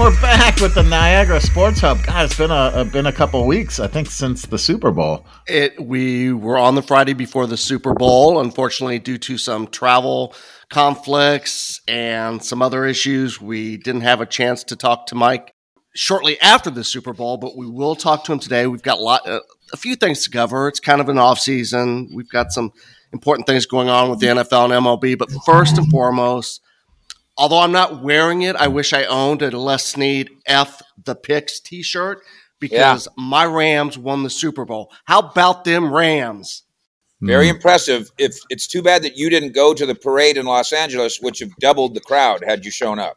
we're back with the Niagara Sports Hub. God, it's been a, been a couple weeks, I think, since the Super Bowl. It we were on the Friday before the Super Bowl. Unfortunately, due to some travel conflicts and some other issues, we didn't have a chance to talk to Mike shortly after the Super Bowl. But we will talk to him today. We've got a lot, uh, a few things to cover. It's kind of an off season. We've got some important things going on with the NFL and MLB. But first and foremost although I'm not wearing it, I wish I owned a Les Snead F the Picks t shirt because yeah. my Rams won the Super Bowl. How about them Rams? Very mm. impressive. If it's too bad that you didn't go to the parade in Los Angeles, which have doubled the crowd had you shown up.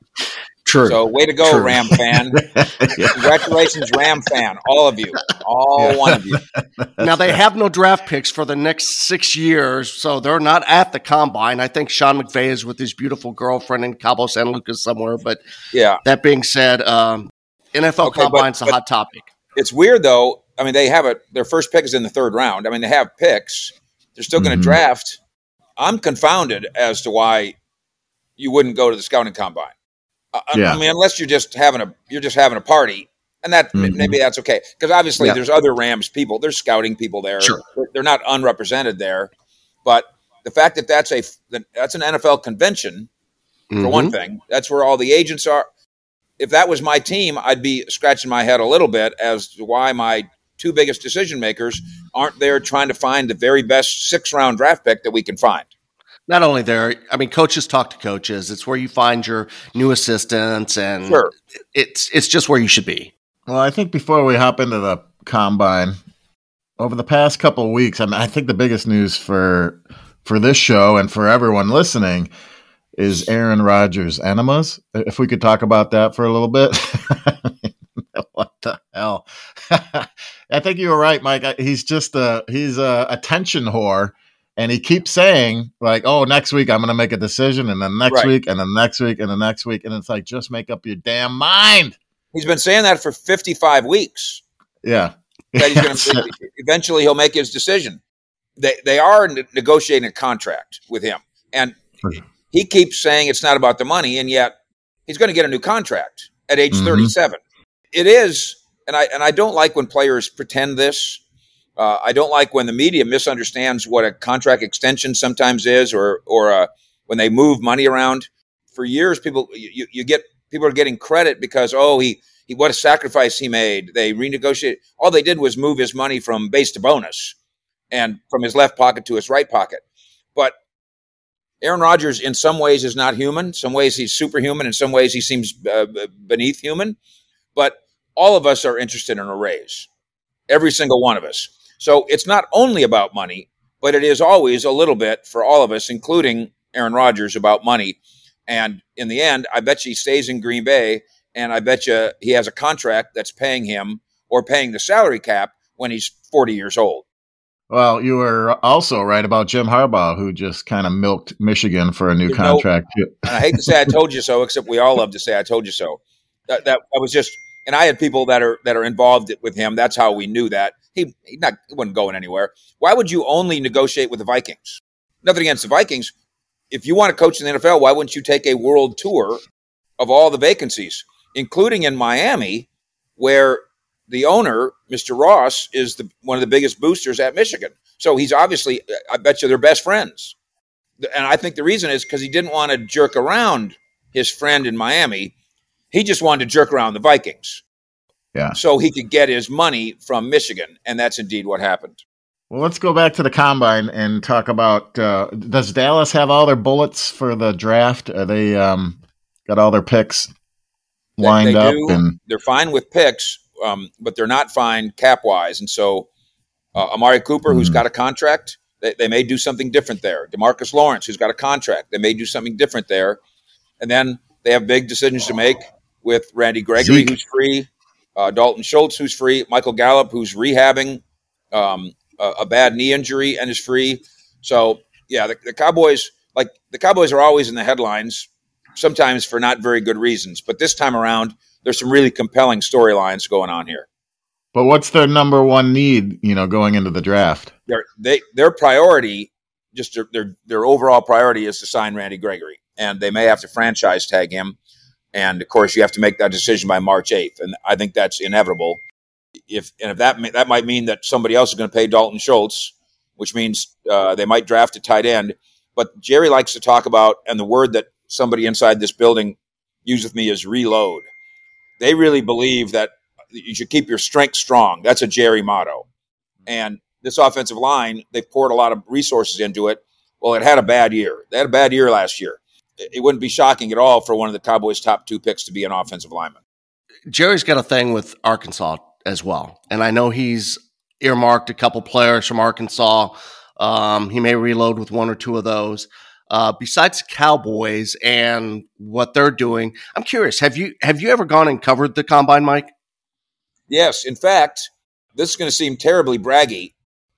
True. So way to go, True. Ram fan. Congratulations, Ram fan. All of you. All yeah. one of you. Now they have no draft picks for the next six years, so they're not at the combine. I think Sean McVay is with his beautiful girlfriend in Cabo San Lucas somewhere. But yeah. That being said, um, NFL okay, combine's but, a hot topic. It's weird though. I mean, they have it. their first pick is in the third round. I mean, they have picks. They're still going to mm-hmm. draft. I'm confounded as to why you wouldn't go to the scouting combine. Uh, yeah. I mean, unless you're just having a you're just having a party, and that mm-hmm. maybe that's okay because obviously yeah. there's other Rams people, there's scouting people there. Sure. They're not unrepresented there, but the fact that that's a that's an NFL convention for mm-hmm. one thing. That's where all the agents are. If that was my team, I'd be scratching my head a little bit as to why my two biggest decision makers aren't there trying to find the very best six round draft pick that we can find not only there, I mean, coaches talk to coaches. It's where you find your new assistants, and sure. it's it's just where you should be. Well, I think before we hop into the combine, over the past couple of weeks, I mean, I think the biggest news for for this show and for everyone listening is Aaron Rodgers' enemas. If we could talk about that for a little bit. what the hell? I think you were right, Mike. He's just a he's a attention whore and he keeps saying like, "Oh, next week I'm going to make a decision, and then next right. week, and then next week, and the next week," and it's like, just make up your damn mind. He's been saying that for 55 weeks. Yeah, that he's to eventually he'll make his decision. They they are negotiating a contract with him, and he keeps saying it's not about the money, and yet he's going to get a new contract at age mm-hmm. 37. It is, and I and I don't like when players pretend this uh, I don't like when the media misunderstands what a contract extension sometimes is, or or uh, when they move money around. For years, people you, you get people are getting credit because oh he he what a sacrifice he made. They renegotiated. All they did was move his money from base to bonus, and from his left pocket to his right pocket. But Aaron Rodgers, in some ways, is not human. Some ways he's superhuman. In some ways, he seems uh, beneath human. But all of us are interested in a raise. Every single one of us. So it's not only about money, but it is always a little bit for all of us, including Aaron Rodgers, about money. And in the end, I bet you he stays in Green Bay, and I bet you he has a contract that's paying him or paying the salary cap when he's 40 years old. Well, you were also right about Jim Harbaugh, who just kind of milked Michigan for a new you contract. Know, I hate to say I told you so, except we all love to say I told you so. That, that I was just and I had people that are that are involved with him. That's how we knew that he he not he wasn't going anywhere. Why would you only negotiate with the Vikings? Nothing against the Vikings. If you want to coach in the NFL, why wouldn't you take a world tour of all the vacancies, including in Miami, where the owner, Mr. Ross, is the, one of the biggest boosters at Michigan. So he's obviously, I bet you, they're best friends. And I think the reason is because he didn't want to jerk around his friend in Miami he just wanted to jerk around the Vikings. Yeah. So he could get his money from Michigan. And that's indeed what happened. Well, let's go back to the combine and talk about uh, does Dallas have all their bullets for the draft? Are they um, got all their picks lined they, they up? Do. And they're fine with picks, um, but they're not fine cap wise. And so uh, Amari Cooper, mm-hmm. who's got a contract, they, they, may do something different there. Demarcus Lawrence, who's got a contract, they may do something different there. And then they have big decisions to make with Randy Gregory, Zeke. who's free, uh, Dalton Schultz, who's free, Michael Gallup, who's rehabbing um, a, a, bad knee injury and is free. So, yeah, the, the, Cowboys, like the Cowboys, are always in the headlines, sometimes for not very good reasons. But this time around, there's some really compelling storylines going on here. But what's their number one need, you know, going into the draft? Their they their priority, just their their, their overall priority is to sign Randy Gregory, and they may have to franchise tag him And of course, you have to make that decision by March 8th. And I think that's inevitable. If, and if that, that might mean that somebody else is going to pay Dalton Schultz, which means uh, they might draft a tight end. But Jerry likes to talk about, and the word that somebody inside this building used with me is reload. They really believe that you should keep your strength strong. That's a Jerry motto. And this offensive line, they've poured a lot of resources into it. Well, it had a bad year. They had a bad year last year. It wouldn't be shocking at all for one of the Cowboys' top two picks to be an offensive lineman. Jerry's got a thing with Arkansas as well. And I know he's earmarked a couple players from Arkansas. Um, he may reload with one or two of those. Uh, besides Cowboys and what they're doing, I'm curious. Have you have you ever gone and covered the combine, Mike? Yes. In fact, this is going to seem terribly braggy.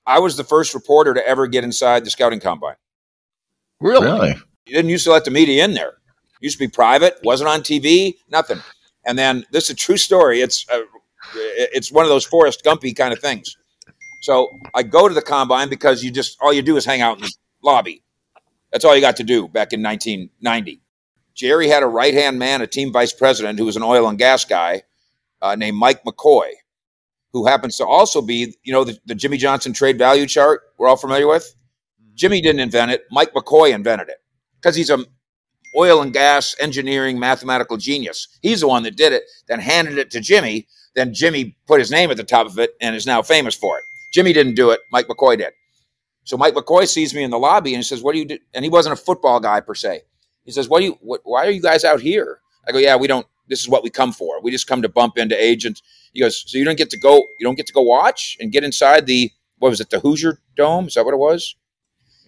I was the first reporter to ever get inside the scouting combine. Really? Really? You didn't used to let the media in there. It used to be private, wasn't on TV, nothing. And then this is a true story. It's uh, it's one of those Forrest Gumpy kind of things. So I go to the combine because you just all you do is hang out in the lobby. That's all you got to do back in 1990. Jerry had a right hand man, a team vice president who was an oil and gas guy uh, named Mike McCoy, who happens to also be, you know, the, the Jimmy Johnson trade value chart we're all familiar with. Jimmy didn't invent it. Mike McCoy invented it because he's a oil and gas engineering mathematical genius. He's the one that did it, then handed it to Jimmy. Then Jimmy put his name at the top of it and is now famous for it. Jimmy didn't do it. Mike McCoy did. So Mike McCoy sees me in the lobby and he says, "What do you do?" And he wasn't a football guy per se. He says, "What do you? What, why are you guys out here?" I go, "Yeah, we don't. This is what we come for. We just come to bump into agents." He goes, "So you don't get to go? You don't get to go watch and get inside the what was it? The Hoosier Dome? Is that what it was?"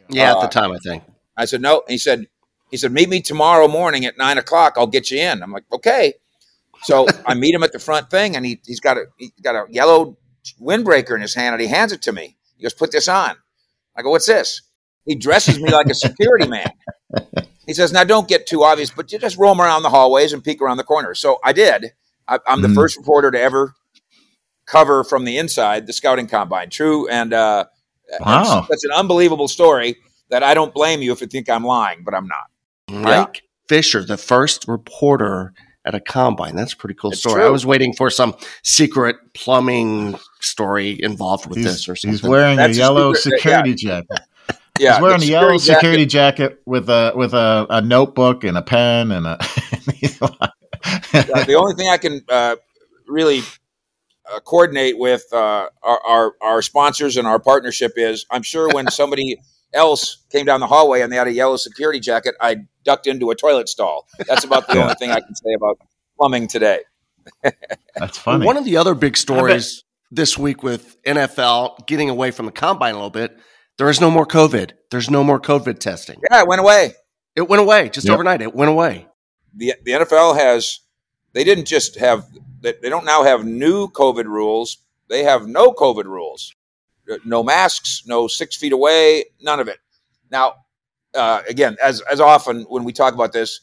Yeah, Uh, at the time, I think. I said, no. And he said, he said, meet me tomorrow morning at nine o'clock. I'll get you in. I'm like, okay. So I meet him at the front thing and he, he's got a, he's got a yellow windbreaker in his hand and he hands it to me. He goes, put this on. I go, what's this? He dresses me like a security man. He says, now don't get too obvious, but you just roam around the hallways and peek around the corners. So I did. I, I'm the Mhm. first reporter to ever cover from the inside the scouting combine. True. And, uh, Wow. that's an unbelievable story that I don't blame you if you think I'm lying, but I'm not. Mike Fisher, the first reporter at a combine. That's a pretty cool It's story. true. I was waiting for some secret plumbing story involved with He's, this or something. he's wearing That's a a yellow secret- security jacket. Yeah, he's wearing a yellow jacket- security jacket with a with a, a notebook and a pen and a. The only thing I can uh, really uh, coordinate with uh, our, our our sponsors and our partnership is I'm sure when somebody else came down the hallway and they had a yellow security jacket, I ducked into a toilet stall. That's about the Yeah. only thing I can say about plumbing today. That's funny. One of the other big stories this week with NFL getting away from the combine a little bit, there is no more COVID. There's no more COVID testing. Yeah, it went away. It went away just Yep. overnight. It went away. the the NFL has they didn't just have they, they don't now have new COVID rules. They have no COVID rules. Uh, No masks, no six feet away, none of it. Now, uh, again, as as often when we talk about this,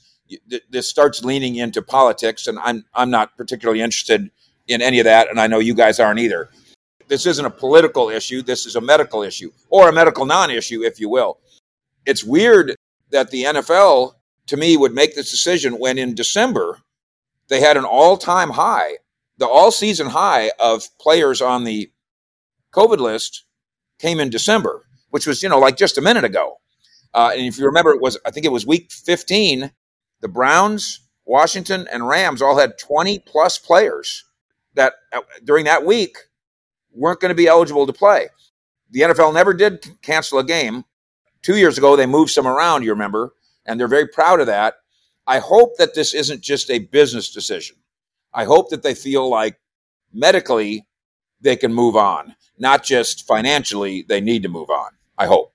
th- this starts leaning into politics, and I'm I'm not particularly interested in any of that, and I know you guys aren't either. This isn't a political issue. This is a medical issue, or a medical non-issue, if you will. It's weird that the NFL to me would make this decision when in December they had an all-time high, the all-season high of players on the COVID list came in December, which was you know like just a minute ago. Uh, and if you remember, it was I think it was week 15. The Browns, Washington, and Rams all had 20 plus players that uh, during that week weren't going to be eligible to play. The NFL never did cancel a game. Two years ago, they moved some around. You remember, and they're very proud of that. I hope that this isn't just a business decision. I hope that they feel like medically they can move on, not just financially they need to move on. I hope.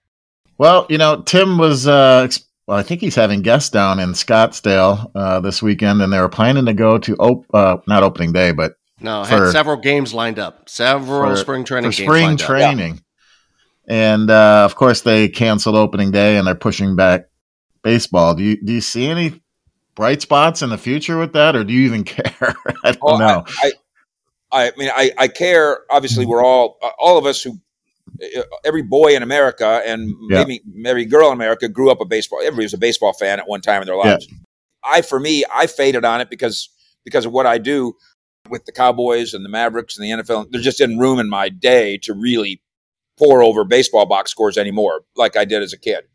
Well, you know, Tim was. Uh, well, I think he's having guests down in Scottsdale uh, this weekend, and they were planning to go to op- uh, not opening day, but No, For- had several games lined up. Several for- spring training for games spring lined up. training. And uh, of course, they canceled opening day, and they're pushing back baseball. Do you do you see any bright spots in the future with that, or do you even care? I don't Oh, know. I, I, I mean, I, I care. Obviously, mm-hmm. we're all, all of us who, every boy in America and Yeah. maybe every girl in America grew up a baseball. Everybody was a baseball fan at one time in their lives. I for me, I faded on it because because of what I do with the Cowboys and the Mavericks and the NFL. There just didn't room in my day to really pour over baseball box scores anymore, like I did as a kid.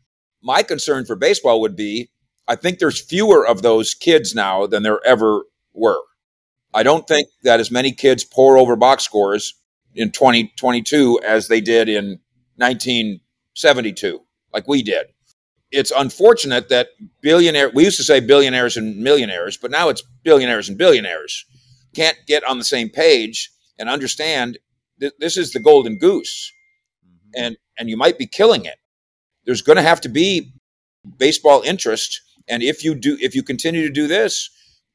My concern for baseball would be I think there's fewer of those kids now than there ever were. I don't think that as many kids pour over box scores in 2022 as they did in 1972, like we did. It's unfortunate that billionaire, we used to say billionaires and millionaires, but now it's billionaires and billionaires can't get on the same page and understand th- this is the golden goose. Mm-hmm. And, and you might be killing it. There's going to have to be baseball interest. And if you do, if you continue to do this,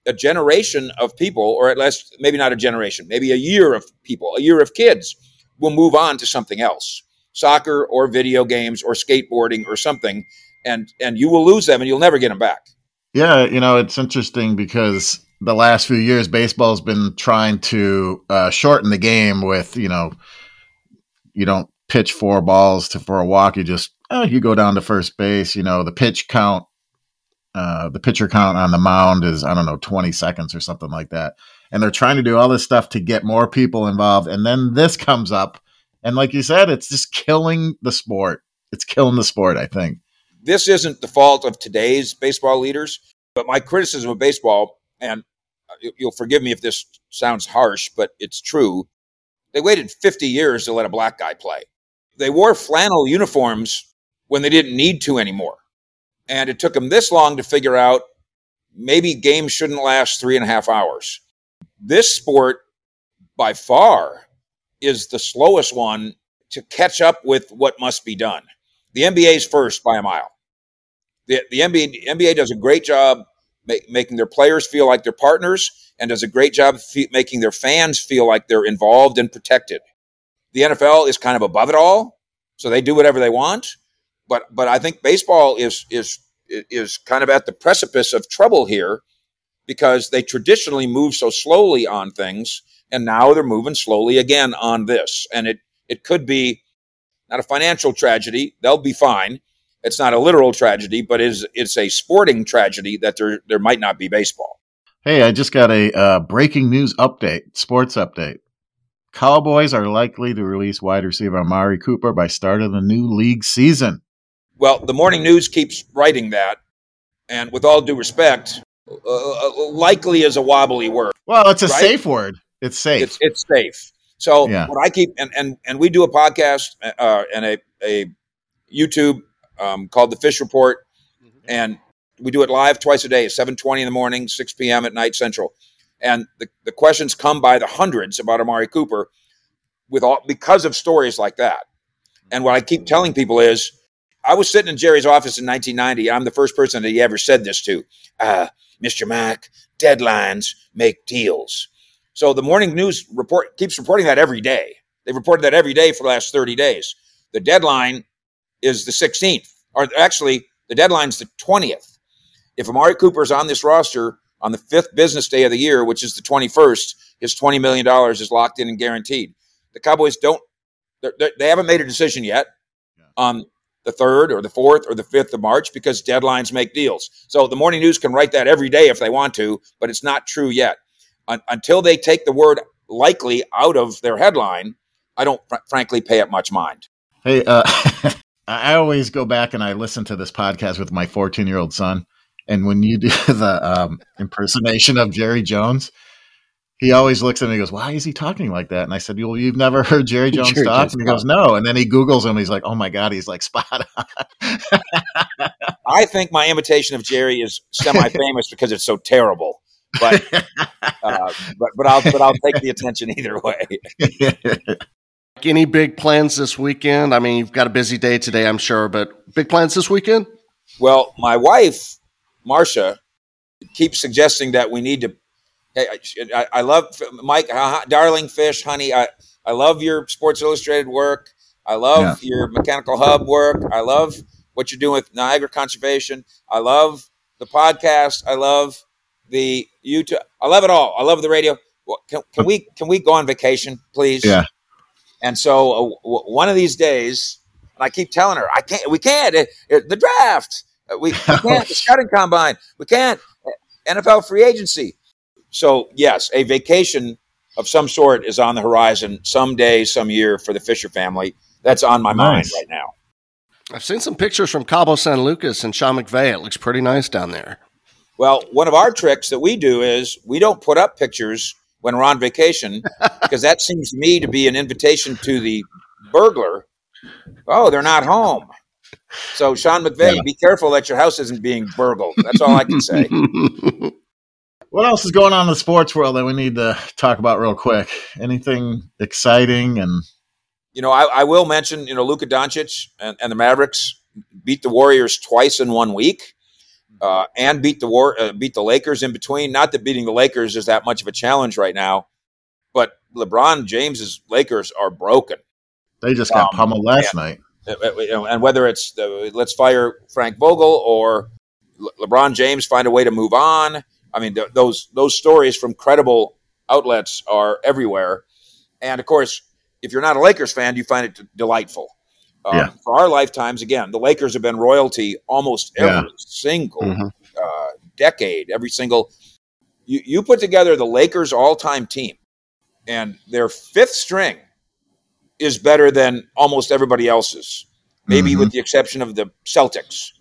a generation of people, or at least maybe not a generation, maybe a year of people, a year of kids will move on to something else. Soccer or video games or skateboarding or something and and you will lose them and you'll never get them back. Yeah you know it's interesting because the last few years baseball's been trying to uh, shorten the game with you know you don't pitch four balls to for a walk. You just oh, you go down to first base you know the pitch count uh, the pitcher count on the mound is I don't know 20 seconds or something like that. And they're trying to do all this stuff to get more people involved. And then this comes up, and like you said, it's just killing the sport. It's killing the sport. I think this isn't the fault of today's baseball leaders, but my criticism of baseball, and you'll forgive me if this sounds harsh, but it's true. They waited 50 years to let a black guy play. They wore flannel uniforms when they didn't need to anymore. And it took them this long to figure out maybe games shouldn't last three and a half hours. This sport, by far, is the slowest one to catch up with what must be done. The NBA's first by a mile. The, the NBA, NBA does a great job making their players feel like they're partners and does a great job making their fans feel like they're involved and protected. The NFL is kind of above it all, so they do whatever they want but but I think baseball is is is kind of at the precipice of trouble here because they traditionally move so slowly on things and now they're moving slowly again on this. And it it could be not a financial tragedy. They'll be fine. It's not a literal tragedy but it's it's a sporting tragedy that there there might not be baseball. Hey i just got a uh, breaking news update sports update. Cowboys are likely to release wide receiver amari cooper by start of the new league season well, the morning news keeps writing that, and with all due respect, uh, uh, likely is a wobbly word. Well, it's a right? safe word. It's safe. It's, it's safe. So yeah. what I keep and and and we do a podcast uh, and a a YouTube um, called the Fish Report, mm-hmm. and we do it live twice a day, seven twenty in the morning, six p.m. at night central, and the the questions come by the hundreds about Amari Cooper, with all because of stories like that. And what I keep telling people is I was sitting in Jerry's office in 1990. I'm the first person that he ever said this to. Uh, Mr. Mack, deadlines make deals. So the morning news report keeps reporting that every day. They've reported that every day for the last 30 days. The deadline is the 16th, or actually, the deadline's the 20th. If Amari Cooper is on this roster on the fifth business day of the year, which is the 21st, his $20 million is locked in and guaranteed. The Cowboys don't, they have not made a decision yet. Um, the third or the fourth or the fifth of March because deadlines make deals. So the morning news can write that every day if they want to, but it's not true yet. Un- until they take the word likely out of their headline, I don't fr- frankly pay it much mind. Hey, uh, I always go back and I listen to this podcast with my 14 year old son. And when you do the um, impersonation of Jerry Jones, he always looks at me and goes, Why is he talking like that? And I said, Well, you've never heard Jerry Jones Jerry talk? Jones and he goes, No. And then he Googles him. He's like, Oh my God, he's like spot on. I think my imitation of Jerry is semi famous because it's so terrible. But, uh, but but I'll but I'll take the attention either way. Any big plans this weekend? I mean, you've got a busy day today, I'm sure, but big plans this weekend? Well, my wife, Marcia, keeps suggesting that we need to I, I love Mike, uh, darling fish, honey. I, I love your Sports Illustrated work. I love yeah. your Mechanical Hub work. I love what you're doing with Niagara Conservation. I love the podcast. I love the YouTube. I love it all. I love the radio. Can, can we can we go on vacation, please? Yeah. And so uh, w- one of these days, and I keep telling her, I can't. We can't. It, it, the draft. Uh, we, we can't. the scouting combine. We can't. Uh, NFL free agency. So, yes, a vacation of some sort is on the horizon someday, some year for the Fisher family. That's on my nice. mind right now. I've seen some pictures from Cabo San Lucas and Sean McVay. It looks pretty nice down there. Well, one of our tricks that we do is we don't put up pictures when we're on vacation because that seems to me to be an invitation to the burglar. Oh, they're not home. So, Sean McVay, yeah. be careful that your house isn't being burgled. That's all I can say. what else is going on in the sports world that we need to talk about real quick? Anything exciting? And you know, I, I will mention, you know, Luka Doncic and, and, the Mavericks beat the Warriors twice in one week, uh, and beat the war uh, beat the Lakers in between. Not that beating the Lakers is that much of a challenge right now, but LeBron James's Lakers are broken. They just got um, pummeled last night. Uh, uh, and whether it's the, let's fire Frank Vogel or Le- LeBron James find a way to move on. I mean, th- those those stories from credible outlets are everywhere. And of course, if you're not a Lakers fan, you find it d- delightful. Um, yeah. For our lifetimes, again, the Lakers have been royalty almost every yeah. single mm-hmm. uh, decade. Every single you, you put together the Lakers all-time team, and their fifth string is better than almost everybody else's, maybe mm-hmm. with the exception of the Celtics.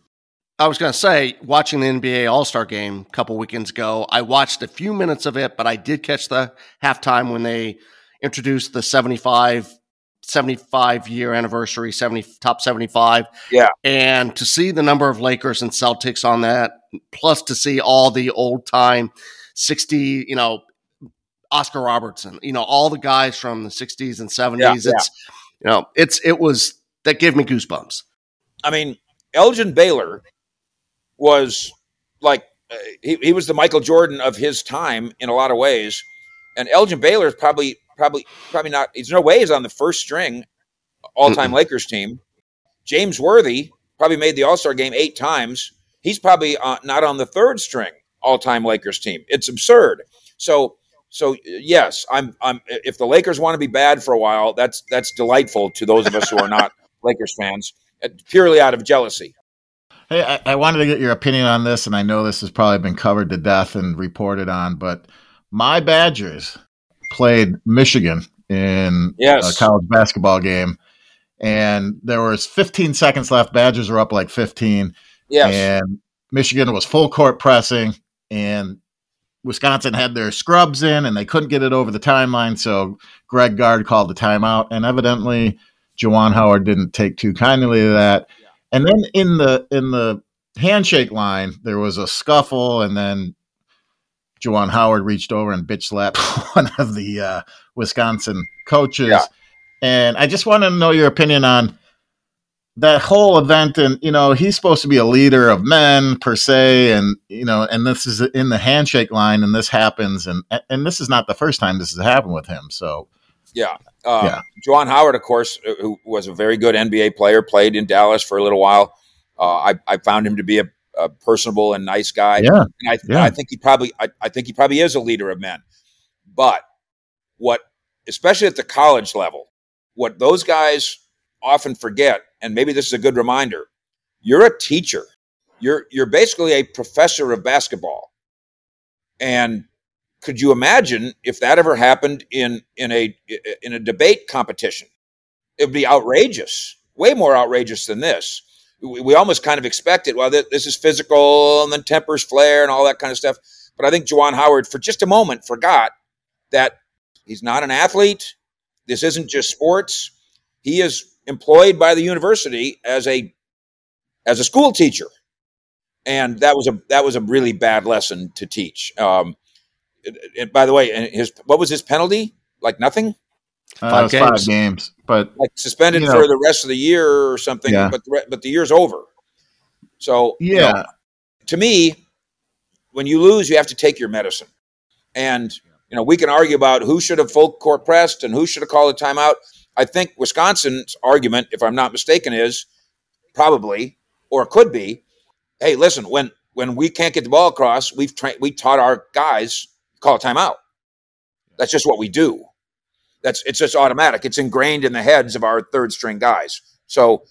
I was going to say, watching the NBA All Star game a couple weekends ago, I watched a few minutes of it, but I did catch the halftime when they introduced the 75, 75 year anniversary, 70, top 75. Yeah. And to see the number of Lakers and Celtics on that, plus to see all the old time 60, you know, Oscar Robertson, you know, all the guys from the 60s and 70s. Yeah, it's, yeah. you know, it's, it was, that gave me goosebumps. I mean, Elgin Baylor was like, uh, he, he was the Michael Jordan of his time in a lot of ways. And Elgin Baylor is probably, probably, probably not, he's no way he's on the first string all time Lakers team. James Worthy probably made the All Star game eight times. He's probably uh, not on the third string all time Lakers team. It's absurd. So so yes, I'm. I'm. If the Lakers want to be bad for a while, that's that's delightful to those of us who are not Lakers fans, uh, purely out of jealousy. Hey, I, I, wanted to get your opinion on this, and I know this has probably been covered to death and reported on, but my Badgers played Michigan in yes. a college basketball game, and there was 15 seconds left. Badgers were up like 15, yes. and Michigan was full court pressing, and Wisconsin had their scrubs in and they couldn't get it over the timeline. So Greg Gard called the timeout, and evidently Juwan Howard didn't take too kindly to that. And then in the in the handshake line, there was a scuffle, and then Juwan Howard reached over and bitch slapped one of the uh, Wisconsin coaches. Yeah. And I just want to know your opinion on that whole event and you know he's supposed to be a leader of men per se and you know and this is in the handshake line and this happens and and this is not the first time this has happened with him so yeah uh, yeah. Juwan Howard of course uh, who was a very good NBA player played in Dallas for a little while. Uh, I, I found him to be a, a personable and nice guy. Yeah. And I, yeah. I think he probably I, I think he probably is a leader of men. But what especially at the college level what those guys often forget and maybe this is a good reminder you're a teacher. You're you're basically a professor of basketball. And could you imagine if that ever happened in in a in a debate competition? It would be outrageous way more outrageous than this. We, we almost kind of expect it well this is physical and then tempers flare and all that kind of stuff. But i think Juwan Howard for just a moment forgot that he's not an athlete. This isn't just sports. He is employed by the university as a as a school teacher, and that was a that was a really bad lesson to teach. Um, it, it, by the way, and his what was his penalty? Like nothing. Uh, five, games. five games, but like suspended for know, the rest of the year or something. Yeah. But the, but the year's over. So yeah, you know, to me, when you lose, you have to take your medicine. And you know, we can argue about who should have full court pressed and who should have called a timeout. I think Wisconsin's argument, if I'm not mistaken, is probably or could be, hey, listen, when when we can't get the ball across, we've trained, we taught our guys call a timeout. That's just what we do. That's it's just automatic. It's ingrained in the heads of our third string guys. So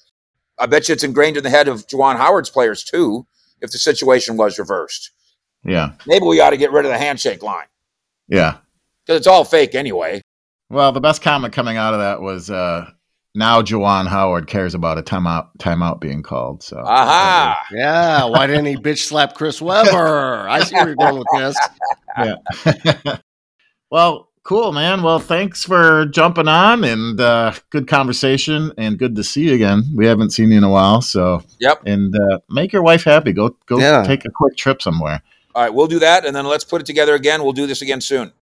I bet you it's ingrained in the head of Juwan Howard's players too, if the situation was reversed. Yeah. Maybe we ought to get rid of the handshake line Yeah. because it's all fake anyway. Well, the best comment coming out of that was uh, now Juwan Howard cares about a timeout timeout being called. So Aha! Yeah, why didn't he bitch slap Chris Webber? I see where you're going with this. yeah. well, cool, man. Well, thanks for jumping on and uh, good conversation and good to see you again. We haven't seen you in a while, so Yep. And uh, make your wife happy. Go go Yeah. take a quick trip somewhere. All right, we'll do that, and then let's put it together again. We'll do this again soon.